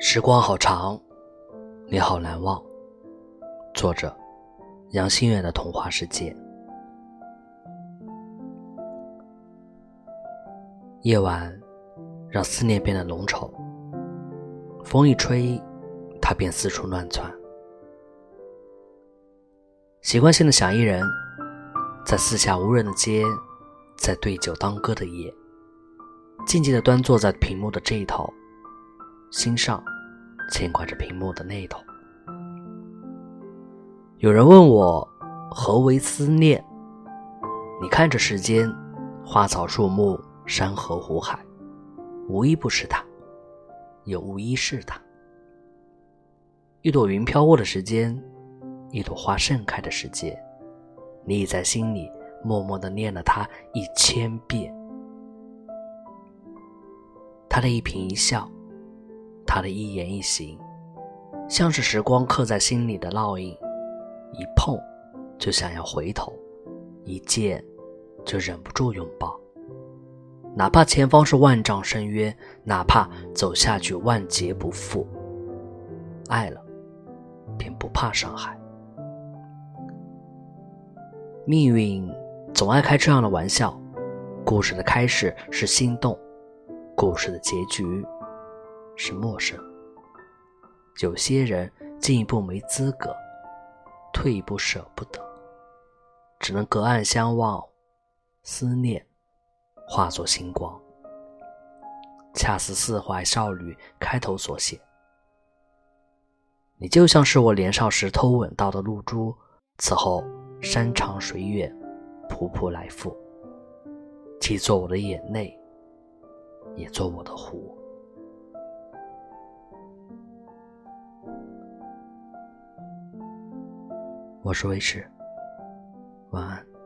时光好长，你好难忘。作者：杨心远的童话世界。夜晚让思念变得浓稠，风一吹，它便四处乱窜。习惯性的想一人，在四下无人的街，在对酒当歌的夜，静静的端坐在屏幕的这一头。心上牵挂着屏幕的那头。有人问我何为思念？你看着世间，花草树木、山河湖海，无一不是它，也无一是它。一朵云飘过的时间，一朵花盛开的时节，你已在心里默默的念了它一千遍。他的一颦一笑。他的一言一行，像是时光刻在心里的烙印，一碰就想要回头，一见就忍不住拥抱。哪怕前方是万丈深渊，哪怕走下去万劫不复，爱了便不怕伤害。命运总爱开这样的玩笑，故事的开始是心动，故事的结局。是陌生，有些人进一步没资格，退一步舍不得，只能隔岸相望，思念化作星光，恰似四怀少女开头所写。你就像是我年少时偷吻到的露珠，此后山长水远，仆仆来复，既做我的眼泪，也做我的湖。我是维持，晚安。